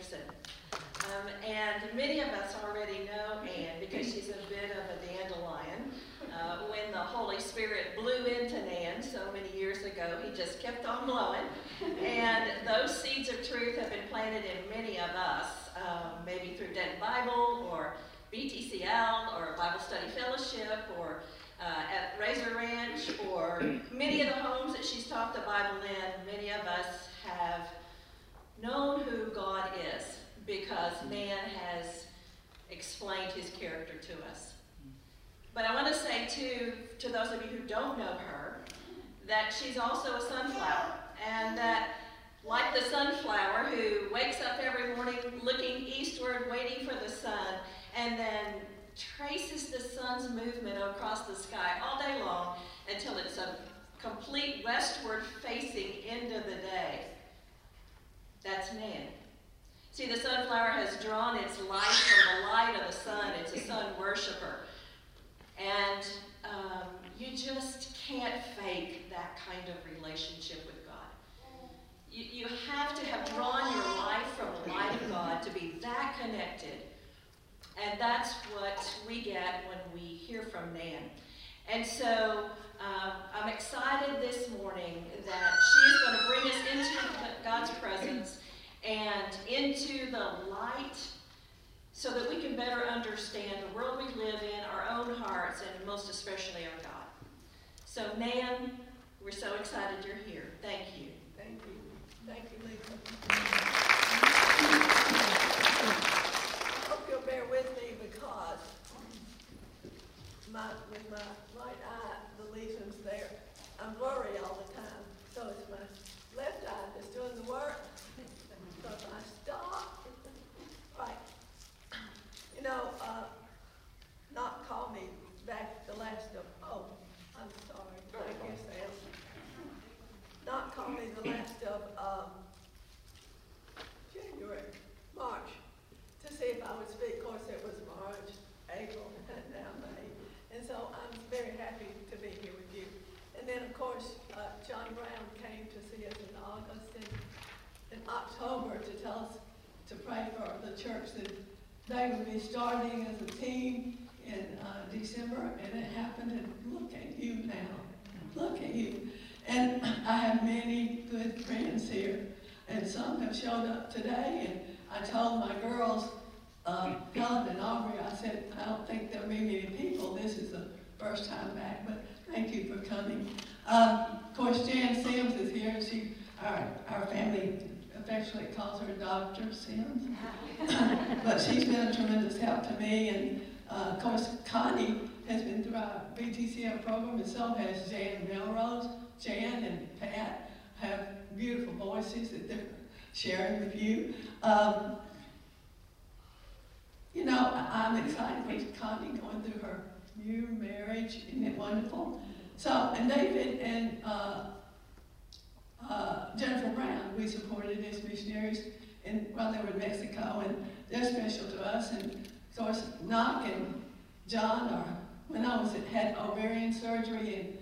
Anderson. Um, and many of us already know Ann because she's a bit of a dandelion. Uh, when the Holy Spirit blew into Nan so many years ago, he just kept on blowing. And those seeds of truth have been planted in many of us, um, maybe through Denton Bible or BTCL or Bible Study Fellowship or uh, at Rayzor Ranch or many of the homes that she's taught the Bible in, many of us have known who God is because Nan has explained his character to us. But I want to say, too, to those of you who don't know her, that she's also a sunflower. And that, like the sunflower who wakes up every morning looking eastward, waiting for the sun, and then traces the sun's movement across the sky all day long until it's a complete westward facing end of the day. That's Nan. See, the sunflower has drawn its light from the light of the sun. It's a sun worshiper. And um, you just can't fake that kind of relationship with God. You, you have to have drawn your life from the light of God to be that connected. And that's what we get when we hear from Nan. And so um, I'm excited this morning that she is going to bring us into God's presence and into the light so that we can better understand the world we live in, our own hearts, and most especially our God. So, Nan, we're so excited you're here. Thank you. Thank you. Thank you, Lisa. Hope you'll bear with me because my, with my right eye, the lesion's there. I'm blurry all the time, so it's my left eye that's doing the work. So if I stop, right. You know, uh, not call me back the last of, oh, I'm sorry, I guess I am. Not call me the last of, um, January, March, to see if I would speak. Of course, it was March, April, and now May. And so I'm very happy to be here with you. And then, of course, uh, John Brown came to see us in August and in October to tell us to pray for the church that they would be starting as a team in uh, December, and it happened. And look at you now. Look at you. And I have many good friends here, and some have showed up today. And I told my girls, um, Helen and Aubrey, I said, I don't think there'll be many people. This is the first time back, but thank you for coming. Um, of course, Jan Sims is here. And she, our, our family affectionately calls her a Dr. Sims. but she's been a tremendous help to me. And uh, of course, Connie has been through our BTCM program, and so has Jan Melrose. Jan and Pat have beautiful voices that they're sharing with you. Um, you know, I'm excited with Connie going through her new marriage. Isn't it wonderful? So, and David and uh, uh, Jennifer Brown, we supported as missionaries in, while they were in Mexico, and they're special to us. And of course, Knock and John are, when I was at, had ovarian surgery in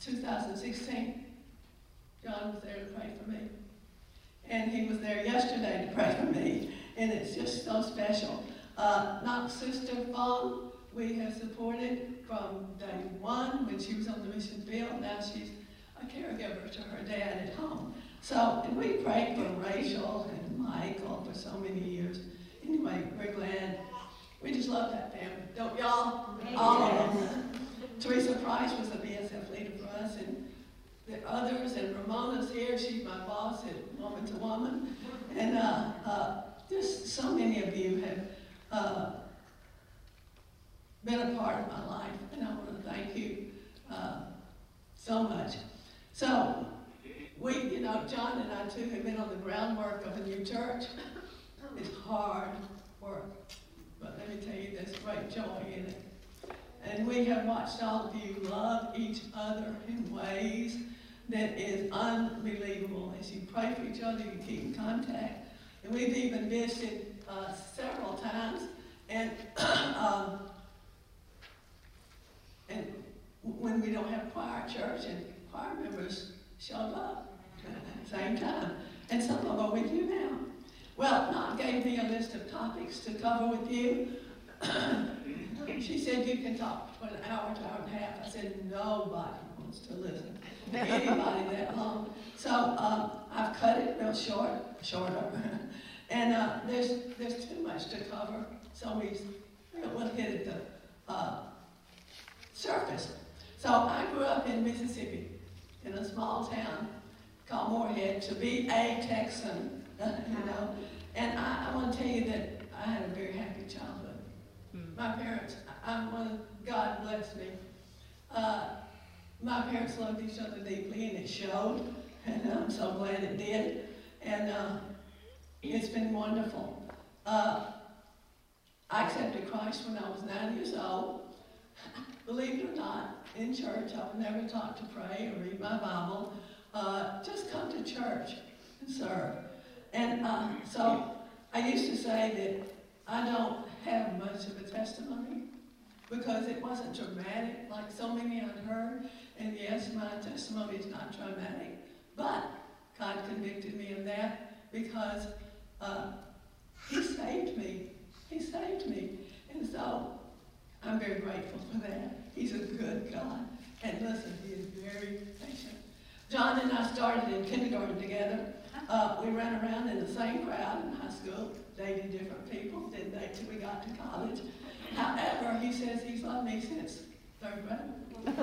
2016, John was there to pray for me. And he was there yesterday to pray for me. And it's just so special. Uh, Knock's sister, Fong, we have supported from day one when she was on the mission field. Now she's a caregiver to her dad at home. So, and we prayed for Rachel and Michael for so many years. Anyway, we're glad. We just love that family. Don't y'all? All of them. Teresa Price was a BSF leader for us, and the others, and Ramona's here. She's my boss at Woman to Woman. And uh, uh, just so many of you have uh, been a part of my life, and I want to thank you uh, so much. So, we, you know, John and I too have been on the groundwork of a new church. It's hard work, but let me tell you, there's great joy in it. And we have watched all of you love each other in ways that is unbelievable. As you pray for each other, you keep in contact. And we've even visited uh, several times, and um, and when we don't have choir church, and choir members showed up same time, and some of them are with you now. Well, Mom gave me a list of topics to cover with you. she said you can talk for an hour hour and a half. I said nobody wants to listen anybody that long. So um, I've cut it real short, shorter, and uh, there's there's too much to cover. So we we'll hit the uh, surface. So I grew up in Mississippi, in a small town called Moorhead, to be a Texan, you know. And I, I want to tell you that I had a very happy childhood. My parents, I- I'm one, God bless me. Uh, my parents loved each other deeply, and it showed, and I'm so glad it did. And uh, it's been wonderful. Uh, I accepted Christ when I was nine years old. Believe it or not, in church, I was never taught to pray or read my Bible. Uh, just come to church and serve. And uh, so I used to say that I don't have much of a testimony because it wasn't dramatic like so many I'd heard. And yes, my testimony is not dramatic, but God convicted me of that because uh, He saved me. He saved me. And so I'm very grateful for that. He's a good God. And listen, He is very patient. John and I started in kindergarten together. Uh, we ran around in the same crowd in high school, dated different people, didn't date till we got to college. However, he says he's loved me since third grade.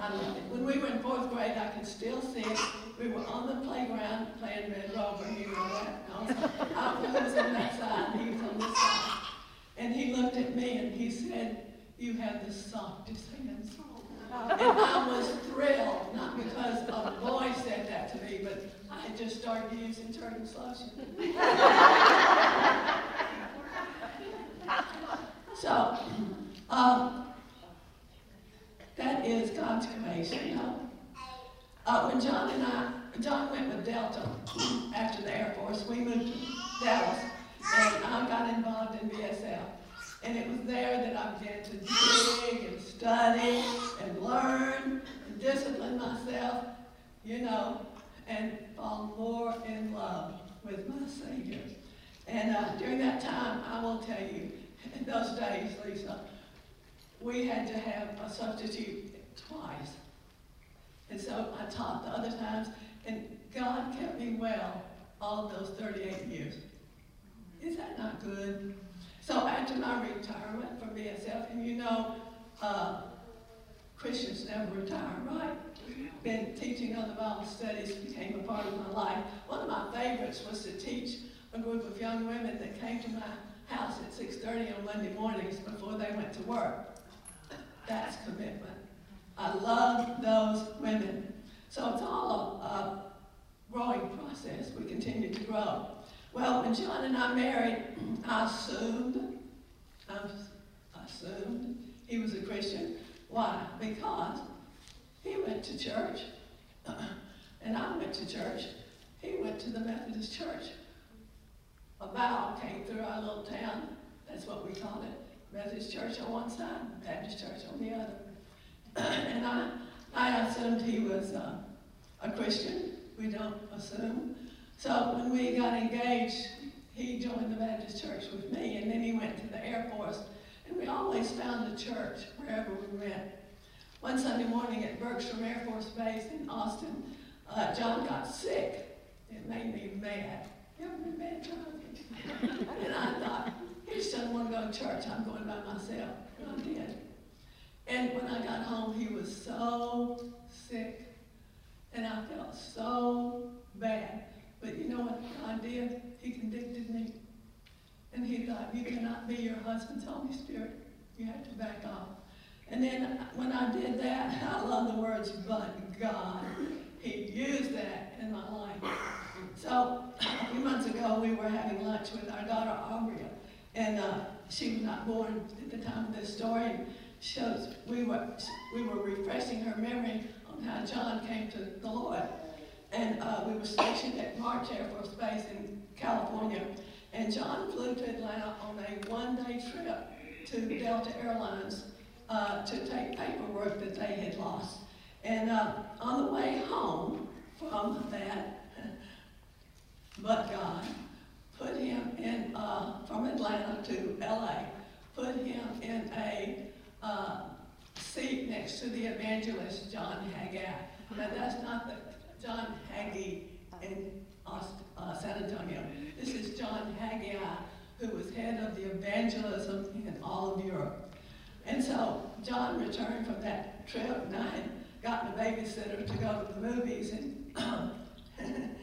I love it. When we were in fourth grade, I could still see it. We were on the playground playing Red Rover. That? Was, I was on that side, he was on this side. And he looked at me and he said, you have the softest hands. And I was thrilled, not because a boy said that to me, but I just started using Turkish lotion. so, um, that is God's know. Uh, when John and I, John went with Delta after the Air Force, we moved to Dallas, and I got involved in BSF. And it was there that I began to dig and study and learn and discipline myself, you know, and fall more in love with my Savior. And uh, during that time, I will tell you, in those days, Lisa, we had to have a substitute twice. And so I taught the other times, and God kept me well all those 38 years. Is that not good? So after my retirement from BSF, and you know, uh, Christians never retire, right? Been teaching other Bible studies became a part of my life. One of my favorites was to teach a group of young women that came to my house at 6.30 on Monday mornings before they went to work. That's commitment. I love those women. So it's all a, a growing process. We continue to grow. Well, when John and I married, I assumed, I assumed he was a Christian. Why? Because he went to church, and I went to church. He went to the Methodist church. A bow came through our little town. That's what we called it. Methodist church on one side, Baptist church on the other. and I, I assumed he was uh, a Christian. We don't assume. So when we got engaged, he joined the Baptist church with me, and then he went to the Air Force. And we always found a church wherever we went. One Sunday morning at Bergstrom Air Force Base in Austin, uh, John got sick. It made me mad. You ever been mad, John? and I thought, he just doesn't want to go to church. I'm going by myself. And I did. And when I got home, he was so sick. And I felt so bad. But you know what God did? He convicted me. And he thought, you cannot be your husband's Holy Spirit. You have to back off. And then when I did that, I love the words, but God. He used that in my life. So a few months ago, we were having lunch with our daughter, Aubrey. And uh, she was not born at the time of this story. Shows we were, we were refreshing her memory on how John came to the Lord and uh, we were stationed at March Air Force Base in California. And John flew to Atlanta on a one-day trip to Delta Airlines uh, to take paperwork that they had lost. And uh, on the way home from that, but God put him in, uh, from Atlanta to LA, put him in a uh, seat next to the evangelist John Haggai. Now that's not the John Hagee in uh, San Antonio. This is John Haggai, who was head of the evangelism in all of Europe. And so John returned from that trip, and I had gotten a babysitter to go to the movies, and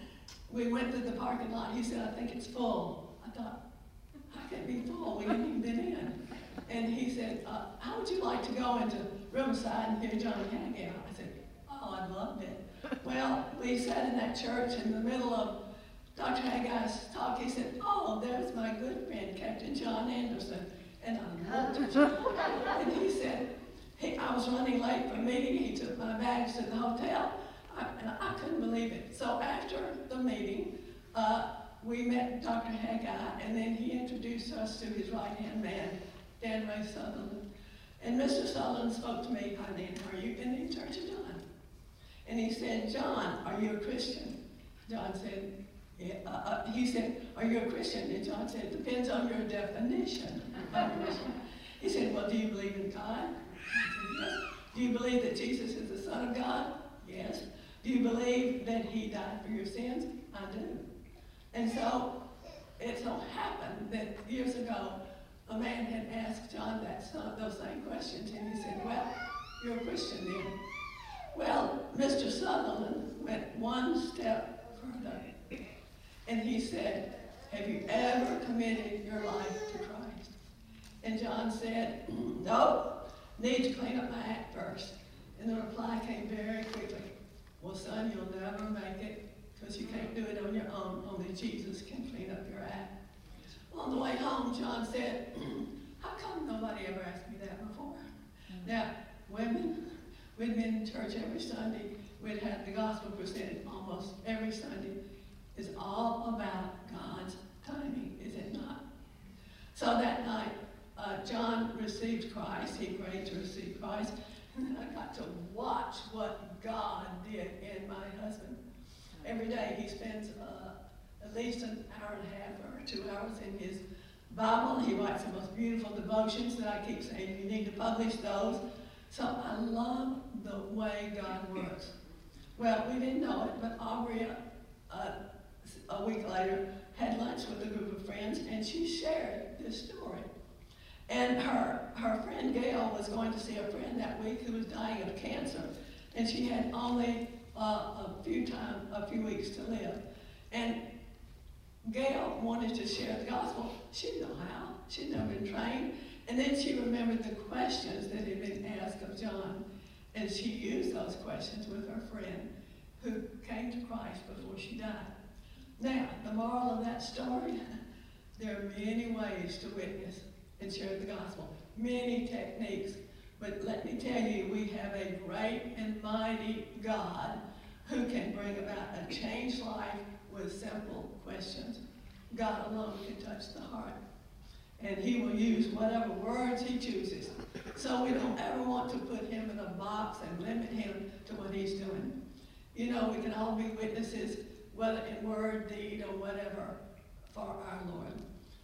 we went to the parking lot. He said, I think it's full. I thought, how can it be full? We haven't even been in. And he said, uh, how would you like to go into Riverside and hear John Haggai? I said, oh, I'd love it. Well, we sat in that church in the middle of Dr. Haggai's talk. He said, oh, there's my good friend, Captain John Anderson. And I looked at. And he said, he, I was running late for a meeting. He took my bags to the hotel. I, and I couldn't believe it. So after the meeting, uh, we met Dr. Haggai, and then he introduced us to his right-hand man, Dan Ray Sutherland. And Mr. Sutherland spoke to me, Dan, are you in the Church of? And he said, John, are you a Christian? John said, yeah. Uh, uh, he said, are you a Christian? And John said, depends on your definition of Christian. He said, well, do you believe in God? Said, yes. Do you believe that Jesus is the Son of God? Yes. Do you believe that he died for your sins? I do. And so it so happened that years ago, a man had asked John that those same questions, and he said, well, you're a Christian then. Well, Mr. Sutherland went one step further, and he said, have you ever committed your life to Christ? And John said, no, need to clean up my act first. And the reply came very quickly. Well, son, you'll never make it because you can't do it on your own. Only Jesus can clean up your act. On the way home, John said, how come nobody ever asked me that before? Now, women, we'd been in church every Sunday. We'd had the gospel presented almost every Sunday. It's all about God's timing, is it not? So that night, uh, John received Christ. He prayed to receive Christ. And I got to watch what God did in my husband. Every day he spends uh, at least an hour and a half or two hours in his Bible. He writes the most beautiful devotions that I keep saying you need to publish those. So I love the way God works. Well, we didn't know it, but Aubrey, uh, a week later, had lunch with a group of friends, and she shared this story. And her, her friend Gail was going to see a friend that week who was dying of cancer, and she had only uh, a few time, a few weeks to live. And Gail wanted to share the gospel. She didn't know how. She'd never been trained. And then she remembered the questions that had been asked of John, and she used those questions with her friend who came to Christ before she died. Now, the moral of that story, there are many ways to witness and share the gospel, many techniques. But let me tell you, we have a great and mighty God who can bring about a changed life with simple questions. God alone can touch the heart. And he will use whatever words he chooses. So we don't ever want to put him in a box and limit him to what he's doing. You know, we can all be witnesses, whether in word, deed, or whatever, for our Lord.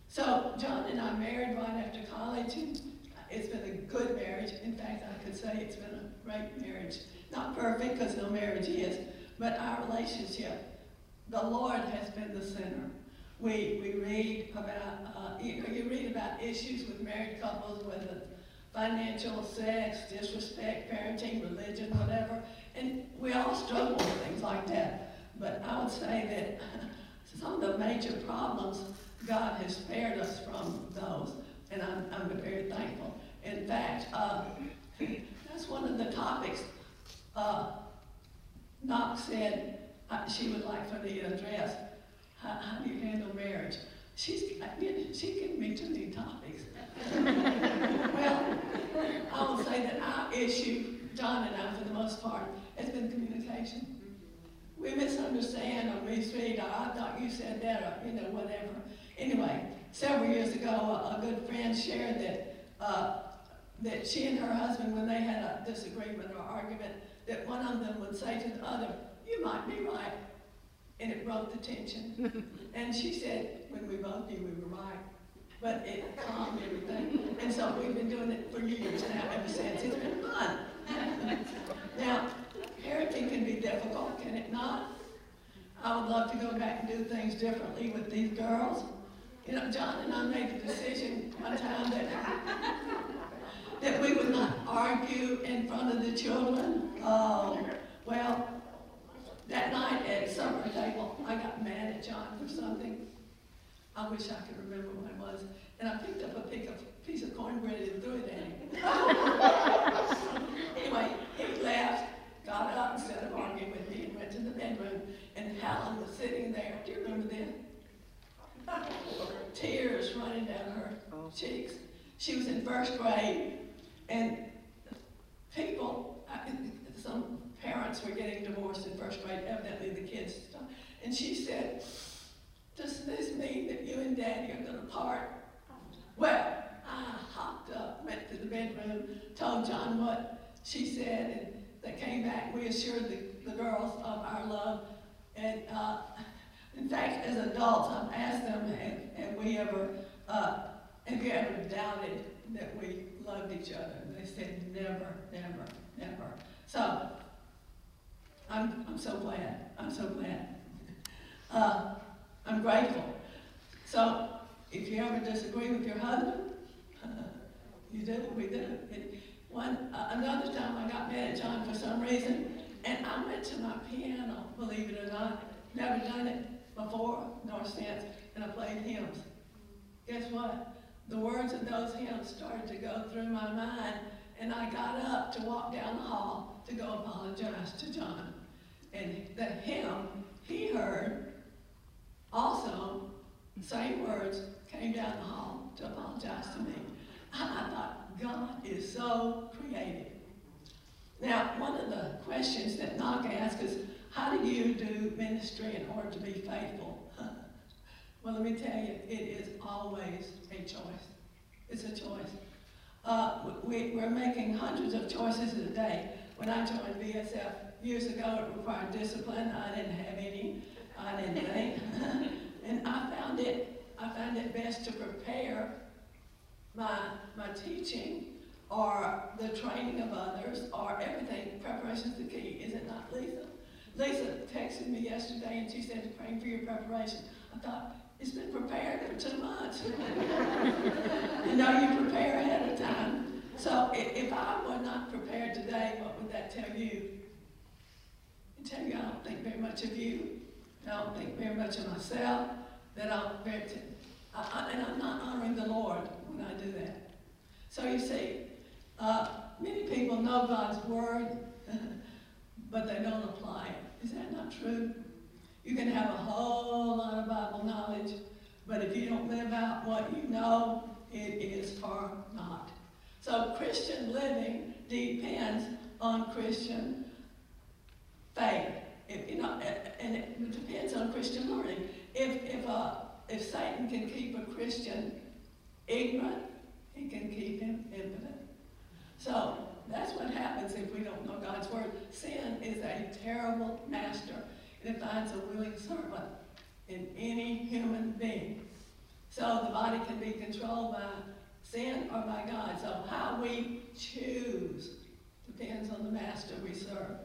So John and I married right after college, and it's been a good marriage. In fact, I could say it's been a great marriage. Not perfect, because no marriage is, but our relationship the Lord has been the center. We, we read about, uh, you, you read about issues with married couples, whether financial, sex, disrespect, parenting, religion, whatever, and we all struggle with things like that. But I would say that some of the major problems, God has spared us from those, and I'm, I'm very thankful. In fact, uh, that's one of the topics. Uh, Knock said, uh, she would like for the address. How, how do you handle? She's, she's given me too many topics. well, I will say that our issue, John and I, for the most part, has been communication. We misunderstand or misread, or I thought you said that, or, you know, whatever. Anyway, several years ago, a, a good friend shared that, uh, that she and her husband, when they had a disagreement or argument, that one of them would say to the other, you might be right. And it broke the tension. and she said, when we both knew we were right. but it calmed everything. And so we've been doing it for years now, ever since. It's been fun. now, parenting can be difficult, can it not? I would love to go back and do things differently with these girls. You know, John and I made the decision one time that that we would not argue in front of the children. Oh, well, that night at supper table, I got mad at John for something. I wish I could remember what it was. And I picked up a pick piece of cornbread and threw it at him. anyway, he laughed, got up instead of arguing with me, and went to the bedroom. And Helen was sitting there. Do you remember that? Tears running down her cheeks. She was in first grade, and people, some parents were getting divorced in first grade, evidently the kids. And she said, does this mean that you and Daddy are going to part? Well, I hopped up, went to the bedroom, told John what she said, and they came back. We assured the, the girls of our love. And uh, in fact, as adults, I've asked them, have, have we ever, uh, have you ever doubted that we loved each other? And they said, never, never, never. So, I'm, I'm so glad. I'm so glad. Uh, I'm grateful. So, if you ever disagree with your husband, you do, we do. It, one, uh, another time I got mad at John for some reason, and I went to my piano, believe it or not. Never done it before, nor since, and I played hymns. Guess what? The words of those hymns started to go through my mind, and I got up to walk down the hall to go apologize to John. And the hymn he heard also, the same words, came down the hall to apologize to me. I thought, God is so creative. Now, one of the questions that Knock asked is, how do you do ministry in order to be faithful? well, let me tell you, it is always a choice. It's a choice. Uh, we, we're making hundreds of choices a day. When I joined BSF years ago, it required discipline. I didn't have any. I didn't think. and I found it, I found it best to prepare my, my teaching or the training of others or everything. Preparation is the key, is it not, Lisa? Lisa texted me yesterday and she said, praying for your preparation. I thought, it's been prepared for two months. you know, you prepare ahead of time. So if I were not prepared today, what would that tell you? Tell you I don't think very much of you. I don't think very much of myself. That I'm very, I, I, and I'm not honoring the Lord when I do that. So you see, uh, many people know God's word, but they don't apply it. Is that not true? You can have a whole lot of Bible knowledge, but if you don't live out what you know, it is for naught. So Christian living depends on Christian faith. If, you know, and it depends on Christian learning. If, if, uh, if Satan can keep a Christian ignorant, he can keep him impotent. So that's what happens if we don't know God's word. Sin is a terrible master, it finds a willing servant in any human being. So the body can be controlled by sin or by God. So how we choose depends on the master we serve.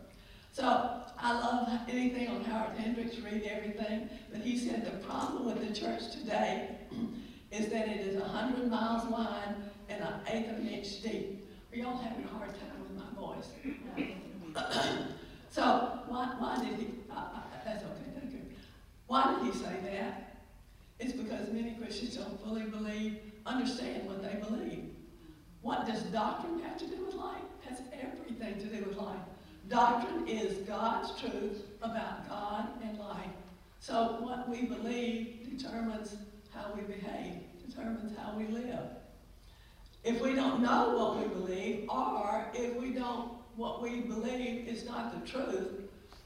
So I love anything on Howard Hendricks, read everything, but he said the problem with the church today is that it is 100 miles wide and an eighth of an inch deep. Are y'all having a hard time with my voice? so why, why did he, uh, that's okay, thank you. Why did he say that? It's because many Christians don't fully believe, understand what they believe. What does doctrine have to do with life? It has everything to do with life. Doctrine is God's truth about God and life. So what we believe determines how we behave, determines how we live. If we don't know what we believe, or if we don't, what we believe is not the truth,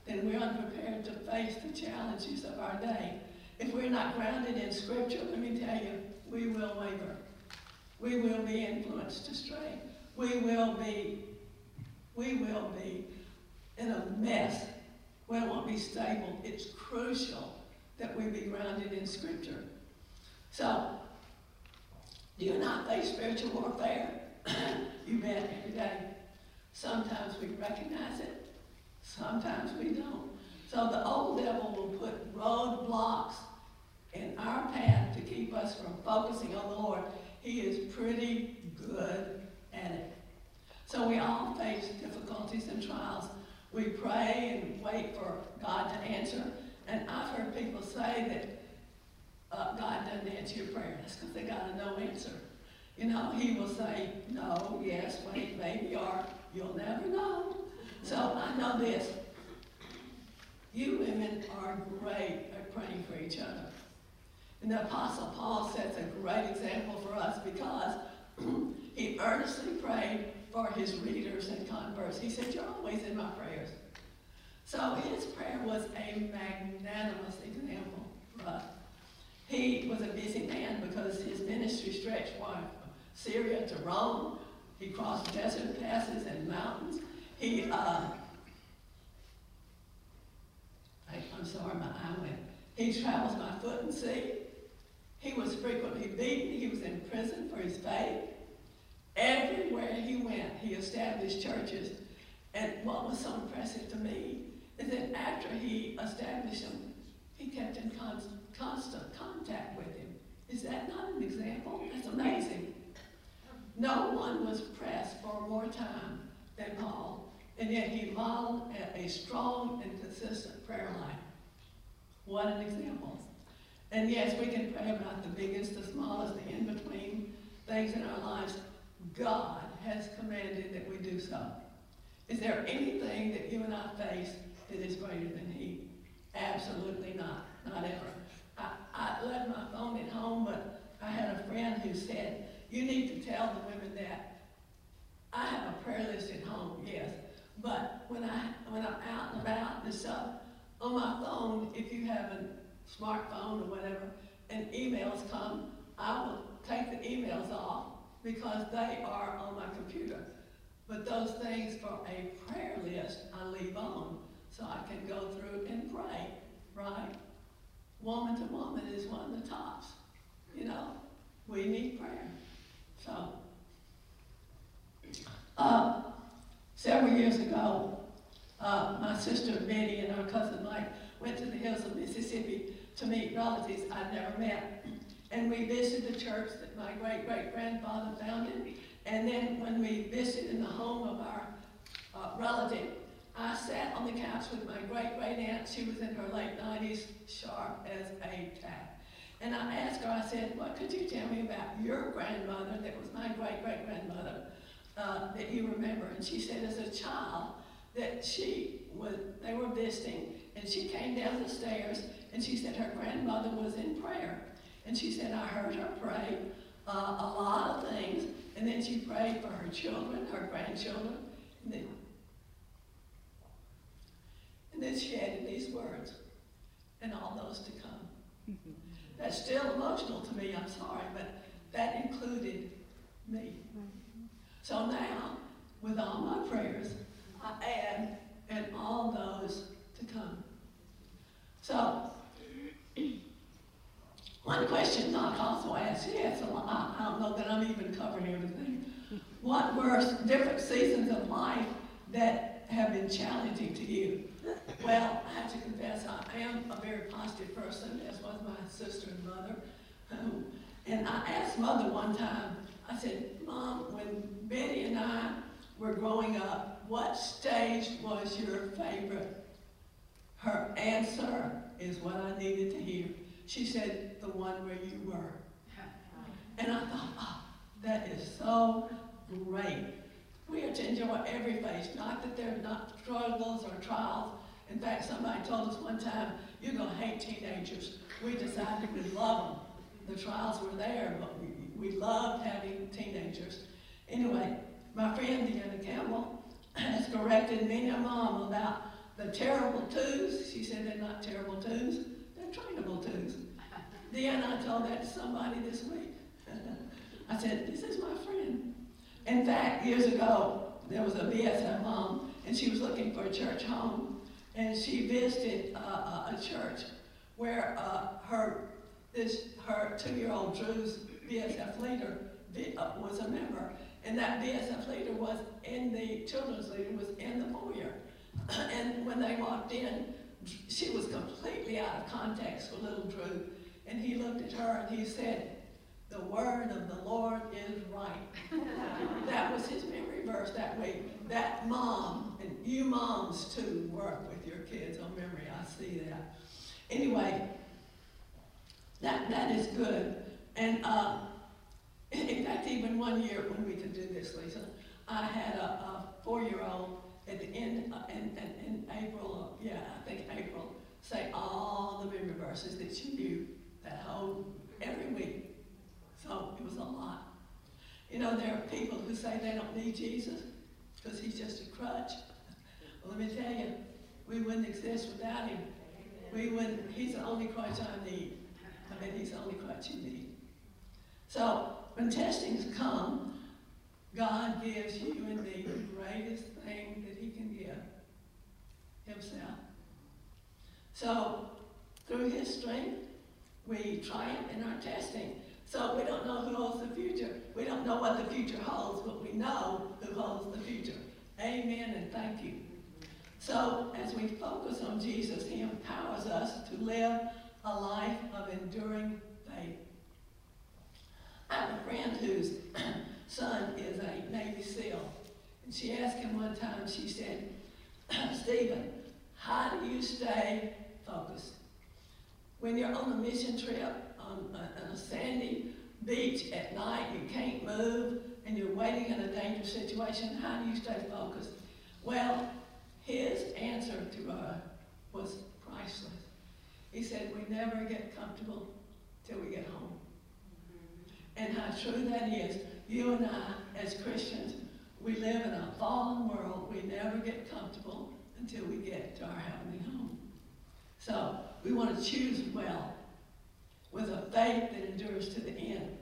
then we're unprepared to face the challenges of our day. If we're not grounded in Scripture, let me tell you, we will waver. We will be influenced astray. We will be, we will be in a mess. We won't be stable. It's crucial that we be grounded in Scripture. So, Do you not face spiritual warfare? you bet every day. Sometimes we recognize it, sometimes we don't. So the old devil will put roadblocks in our path to keep us from focusing on the Lord. He is pretty good at it. So we all face difficulties and trials. We pray and wait for God to answer. And I've heard people say that uh, God doesn't answer your prayers because they got a no answer. You know, he will say no, yes, wait, maybe, or you'll never know. So I know this. You women are great at praying for each other. And the Apostle Paul sets a great example for us because he earnestly prayed for his readers and converts. He said, You're always in my prayers. So his prayer was a magnanimous example for us. He was a busy man because his ministry stretched from Syria to Rome. He crossed desert passes and mountains. He, uh, I'm sorry, my eye went. He travels by foot and sea. He was frequently beaten. He was in prison for his faith. Everywhere he went, he established churches. And what was so impressive to me is that after he established them, he kept in constant, constant contact with him. Is that not an example? That's amazing. No one was pressed for more time than Paul, and yet he modeled a strong and consistent prayer life. What an example. And yes, we can pray about the biggest, the smallest, the in-between things in our lives. God has commanded that we do so. Is there anything that you and I face that is greater than He? Absolutely not. Not ever. I, I left my phone at home, but I had a friend who said, you need to tell the women that I have a prayer list at home, yes. But when, I, when I'm out and about and stuff, on my phone, if you have a smartphone or whatever, and emails come, I will take the emails off because they are on my computer. But those things for a prayer list, I leave on so I can go through and pray, right? Woman to woman is one of the tops. You know, we need prayer. So, uh, several years ago, uh, my sister Betty and her cousin Mike went to the hills of Mississippi to meet relatives I'd never met. And we visited the church that my great great grandfather founded. And then when we visited in the home of our uh, relative, I sat on the couch with my great great aunt. She was in her late 90s, sharp as a tack. And I asked her, I said, what could you tell me about your grandmother that was my great great grandmother uh, that you remember? And she said, as a child, that she was, they were visiting, and she came down the stairs, and she said her grandmother was in prayer. And she said, I heard her pray uh, a lot of things, and then she prayed for her children, her grandchildren, and then, and then she added these words, and all those to come. Mm-hmm. That's still emotional to me, I'm sorry, but that included me. So now, with all my prayers, I add, and all those to come. So, one question Doc also asked, yes, I, don't know that I'm even covering everything. What were different seasons of life that have been challenging to you? Well, I have to confess, I am a very positive person, as was my sister and mother. And I asked mother one time, I said, Mom, when Betty and I were growing up, what stage was your favorite? Her answer is what I needed to hear. She said, the one where you were. And I thought, oh, that is so great. We are to enjoy every phase, not that they're not struggles or trials, in fact, somebody told us one time, you're going to hate teenagers. We decided we love them. The trials were there, but we, we loved having teenagers. Anyway, my friend Deanna Campbell has corrected me and my mom about the terrible twos. She said they're not terrible twos, trainable twos. Then I told that to somebody this week. I said, this is my friend. In fact, years ago, there was a BSF mom, and she was looking for a church home and she visited uh, a church where uh, her this her two-year-old Drew's BSF leader uh, was a member, and that BSF leader was in the children's leader was in the foyer. and when they walked in, she was completely out of context for little Drew. And he looked at her and he said, The word of the Lord is right. that was his memory verse that week. That mom, and you moms too, work with your kids on memory. I see that. Anyway, that, that is good. And uh, in fact, even one year when we could do this, Lisa, I had a, a four-year-old at the end, uh, in, in, in April, yeah, I think April, say all the memory verses that you knew that whole, every week. So it was a lot. You know, there are people who say they don't need Jesus because he's just a crutch. Well, let me tell you, we wouldn't exist without him. We wouldn't, he's the only crutch I need. I mean, he's the only crutch you need. So when testings come, God gives you and me the greatest thing that he can give, himself. So through his strength, we triumph in our testing. So we don't know who holds the future. We don't know what the future holds, but we know who holds the future. Amen and thank you. So as we focus on Jesus, he empowers us to live a life of enduring faith. I have a friend whose son is a Navy SEAL. And she asked him one time, she said, Stephen, how do you stay focused? When you're on a mission trip on a, on a sandy beach at night, you can't move, and you're waiting in a dangerous situation, how do you stay focused? Well, his answer to her was priceless. He said, we never get comfortable till we get home. Mm-hmm. And how true that is. You and I, as Christians, we live in a fallen world. We never get comfortable until we get to our heavenly home. So we want to choose well with a faith that endures to the end.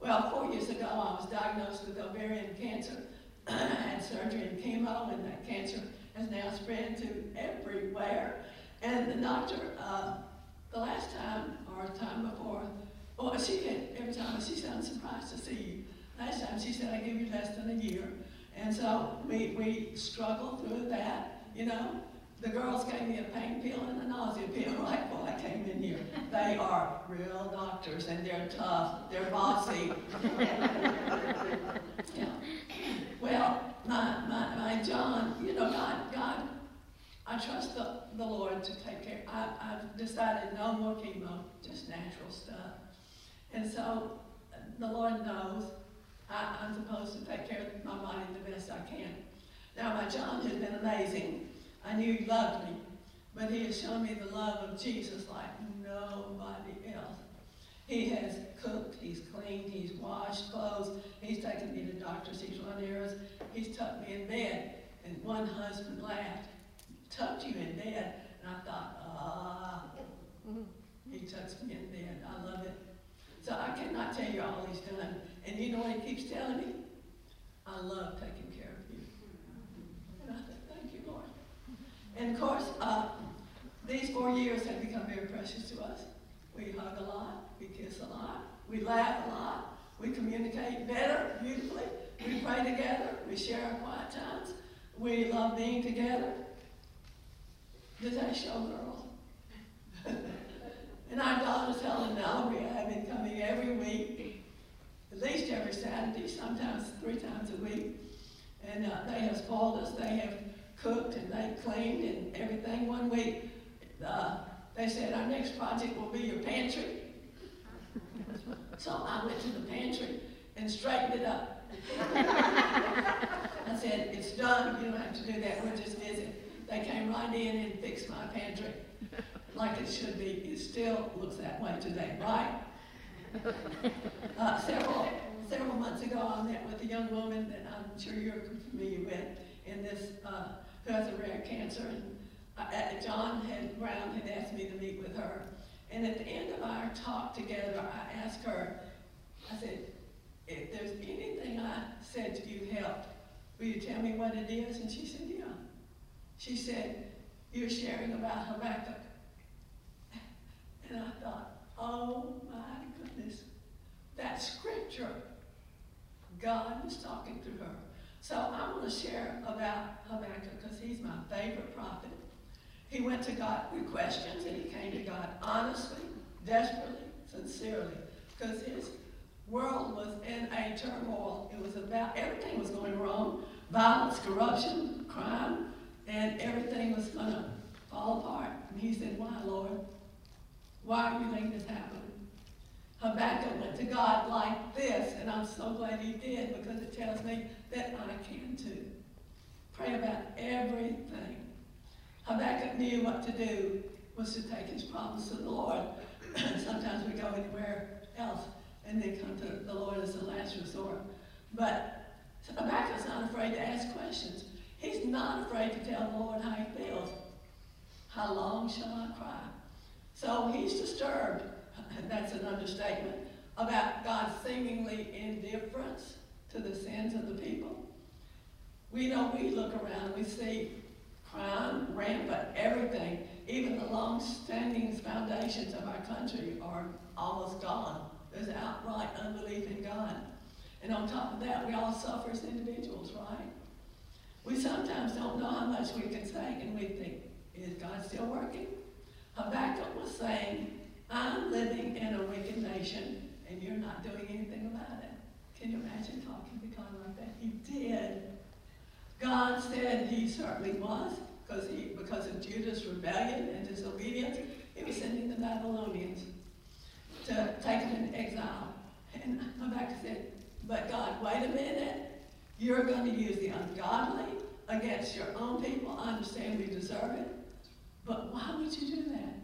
Well, four years ago, I was diagnosed with ovarian cancer. I had surgery and chemo, and that cancer has now spread to everywhere. And the doctor, uh, the last time or the time before, well, she did every time. She said, I'm surprised to see you. Last time she said, I give you less than a year. And so we, we struggled through that, you know. The girls gave me a pain pill and a nausea pill right before I came in here. They are real doctors and they're tough. They're bossy. yeah. Well, my, my, my John, you know, God, God, I trust the, the Lord to take care. I, I've decided no more chemo, just natural stuff. And so the Lord knows I, I'm supposed to take care of my body the best I can. Now, my John has been amazing. I knew he loved me, but he has shown me the love of Jesus like nobody else. He has cooked, he's cleaned, he's washed clothes, he's taken me to doctors, he's run errands, he's tucked me in bed. And one husband laughed, tucked you in bed. And I thought, ah, he tucks me in bed. I love it. So I cannot tell you all he's done. And you know what he keeps telling me? I love taking care of you. And I said, thank you, Lord. And of course, uh, these four years have become very precious to us. We hug a lot, we kiss a lot, we laugh a lot, we communicate better, beautifully, we pray together, we share our quiet times, we love being together. Does that show, girls? and our daughters, Helen and Valerie, have been coming every week, at least every Saturday, sometimes three times a week. And uh, they have spoiled us. They have cooked and they cleaned and everything. One week, uh, they said, our next project will be your pantry. so I went to the pantry and straightened it up. I said, it's done. You don't have to do that. We'll just visit. They came right in and fixed my pantry like it should be. It still looks that way today, right? Uh, several, several months ago, I met with a young woman that I'm sure you're familiar with in this, uh, has a rare cancer. And uh, John had, Brown had asked me to meet with her. And at the end of our talk together, I asked her, I said, if there's anything I said to you helped, will you tell me what it is? And she said, yeah. She said, you're sharing about Habakkuk. And I thought, oh my goodness, that scripture God was talking to her. So I want to share about Habakkuk because he's my favorite prophet. He went to God with questions and he came to God honestly, desperately, sincerely, because his world was in a turmoil. It was about everything was going wrong violence, corruption, crime, and everything was going to fall apart. And he said, Why, Lord? Why are you letting this happen? Habakkuk went to God like this, and I'm so glad he did because it tells me that I can too. Pray about everything. Habakkuk knew what to do was to take his problems to the Lord. Sometimes we go anywhere else and then come to the Lord as a last resort. But Habakkuk's not afraid to ask questions. He's not afraid to tell the Lord how he feels. How long shall I cry? So he's disturbed, and that's an understatement, about God's seemingly indifference to the sins of the people. We know we look around, we see crime, rampant, everything. Even the long-standing foundations of our country are almost gone. There's outright unbelief in God. And on top of that, we all suffer as individuals, right? We sometimes don't know how much we can say, and we think, is God still working? Habakkuk was saying, I'm living in a wicked nation, and you're not doing anything about it. Can you imagine talking to God like that? He did. God said he certainly was, because he because of Judah's rebellion and disobedience, he was sending the Babylonians to take them into exile. And Habakkuk said, But God, wait a minute. You're going to use the ungodly against your own people. I understand we deserve it. But why would you do that?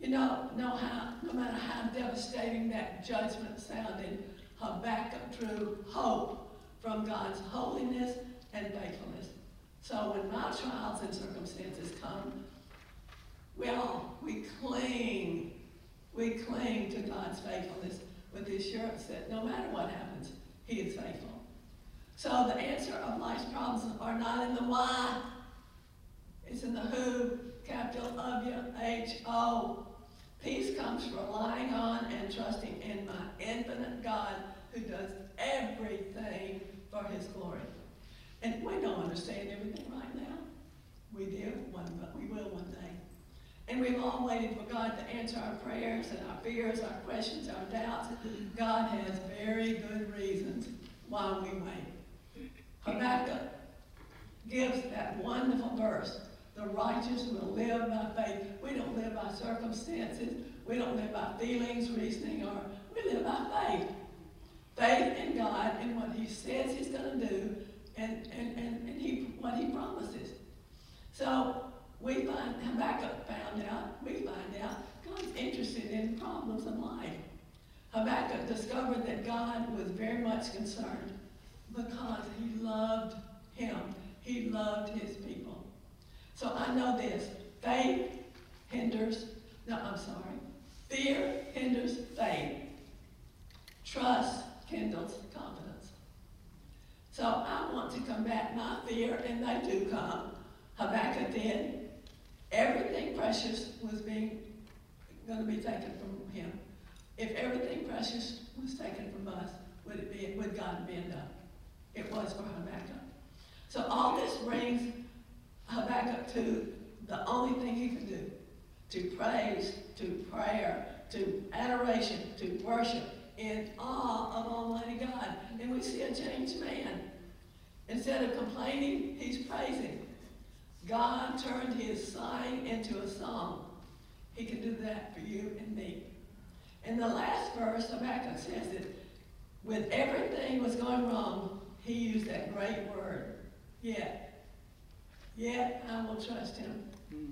You know, know how, no matter how devastating that judgment sounded, Habakkuk drew hope from God's holiness and faithfulness. So when my trials and circumstances come, well, we cling, we cling to God's faithfulness with the assurance that no matter what happens, He is faithful. So the answer of life's problems are not in the why, it's in the who, capital W-H-O. Peace comes from relying on and trusting in my infinite God who does everything for his glory. And we don't understand everything right now. We do, one, but we will one day. And we've all waited for God to answer our prayers and our fears, our questions, our doubts. God has very good reasons why we wait. Habakkuk gives that wonderful verse. The righteous will live by faith. We don't live by circumstances. We don't live by feelings, reasoning, or we live by faith. Faith in God and what He says He's going to do and, and, and, and he, what He promises. So we find, Habakkuk found out, we find out, God's interested in problems of life. Habakkuk discovered that God was very much concerned because he loved him. He loved his people. So I know this. Faith hinders, no, I'm sorry. Fear hinders faith. Trust kindles confidence. So I want to combat my fear, and they do come. Habakkuk did. Everything precious was being going to be taken from him. If everything precious was taken from us, would it be would God be up? It was for Habakkuk. So all this brings Habakkuk to the only thing he can do to praise, to prayer, to adoration, to worship in awe of Almighty God. And we see a changed man. Instead of complaining, he's praising. God turned his sighing into a song. He can do that for you and me. In the last verse, Habakkuk says that when everything was going wrong, he used that great word, yet. Yet I will trust him. Mm.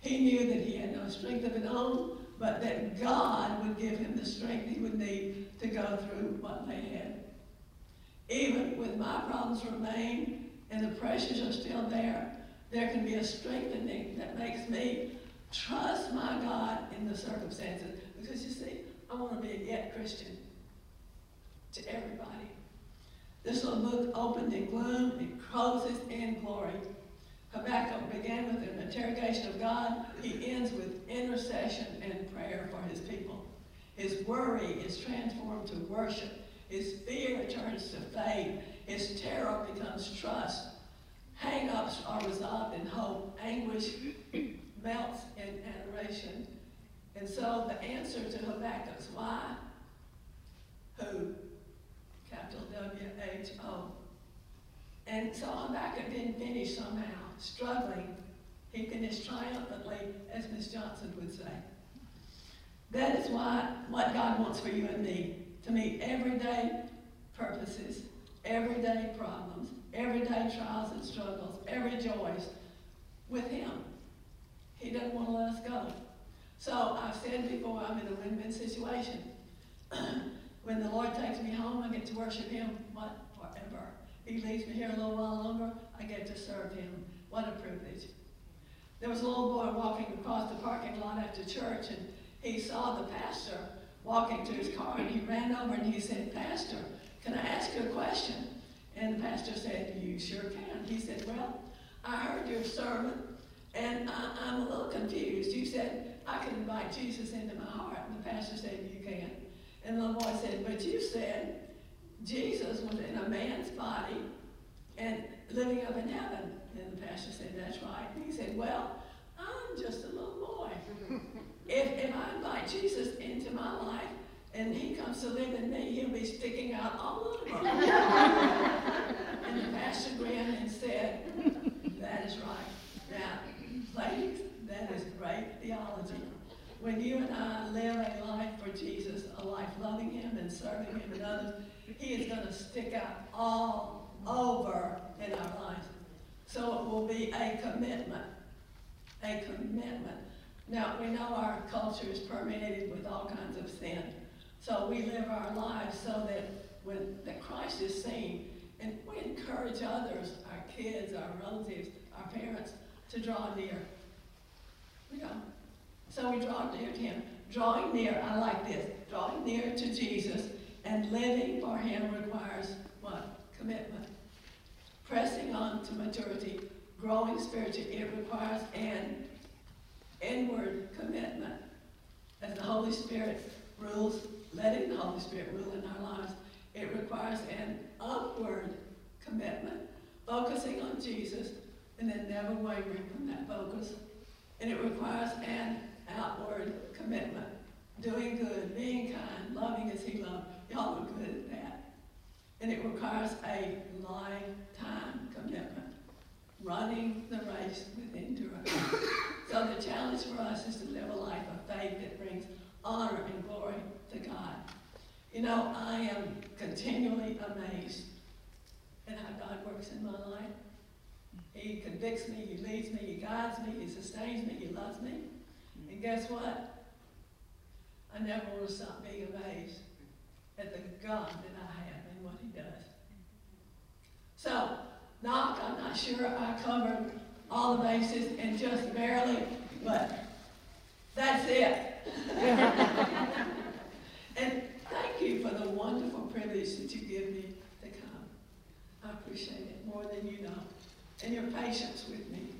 He knew that he had no strength of his own, but that God would give him the strength he would need to go through what they had. Even with my problems remain and the pressures are still there, there can be a strengthening that makes me trust my God in the circumstances. Because you see, I want to be a yet Christian to everybody. This little book opened in gloom, it closes in glory. Habakkuk began with an interrogation of God. He ends with intercession and prayer for his people. His worry is transformed to worship, His fear turns to faith. His terror becomes trust. Hang-ups are resolved in hope. Anguish melts in adoration. And so the answer to Habakkuk's why, who, capital W-H-O. And so Habakkuk didn't finish somehow, struggling. He finished triumphantly, as Miss Johnson would say. That is why what God wants for you and me, to meet everyday purposes, everyday problems, everyday trials and struggles, every joys with Him. He doesn't want to let us go. So I've said before, I'm in a win-win situation. when the Lord takes me home, I get to worship Him what, forever. He leaves me here a little while longer, I get to serve Him. What a privilege. There was a little boy walking across the parking lot after church, and he saw the pastor walking to his car, and he ran over and he said, Pastor, can I ask you a question? And the pastor said, You sure can. He said, Well, I heard your sermon, and I, am a little confused. You said, I can invite Jesus into my heart. And the pastor said, You can. And the little boy said, But you said Jesus was in a man's body and living up in heaven. And the pastor said, That's right. And he said, Well, I'm just a little boy. if, if I invite Jesus into my life and he comes to live in me, he'll be sticking out all over. and the pastor grinned and said, That is right. Now, ladies, that is great theology. When you and I live a life for Jesus, a life loving him and serving him and others, he is going to stick out all over in our lives. So it will be a commitment. A commitment. Now, we know our culture is permeated with all kinds of sin. So we live our lives so that when that Christ is seen, and we encourage others, our kids, our relatives, our parents, to draw near. We know. So we draw near to him. Drawing near, I like this. Drawing near to Jesus and living for him requires what? Commitment. Pressing on to maturity, growing spiritually, it requires an inward commitment. As the Holy Spirit rules, letting the Holy Spirit rule in our lives, it requires an upward commitment, focusing on Jesus and then never wavering from that focus. And it requires an outward commitment, doing good, being kind, loving as He loved. Y'all are good at that. And it requires a lifetime commitment, running the race with endurance. so the challenge for us is to live a life of faith that brings honor and glory to God. You know, I am continually amazed at how God works in my life. He convicts me, He leads me, He guides me, He sustains me, He loves me. And guess what? I never to stop being amazed at the God that I have what He does. So, knock, I'm not sure I covered all the bases and just barely, but that's it. and thank you for the wonderful privilege that you give me to come. I appreciate it more than you know. And your patience with me.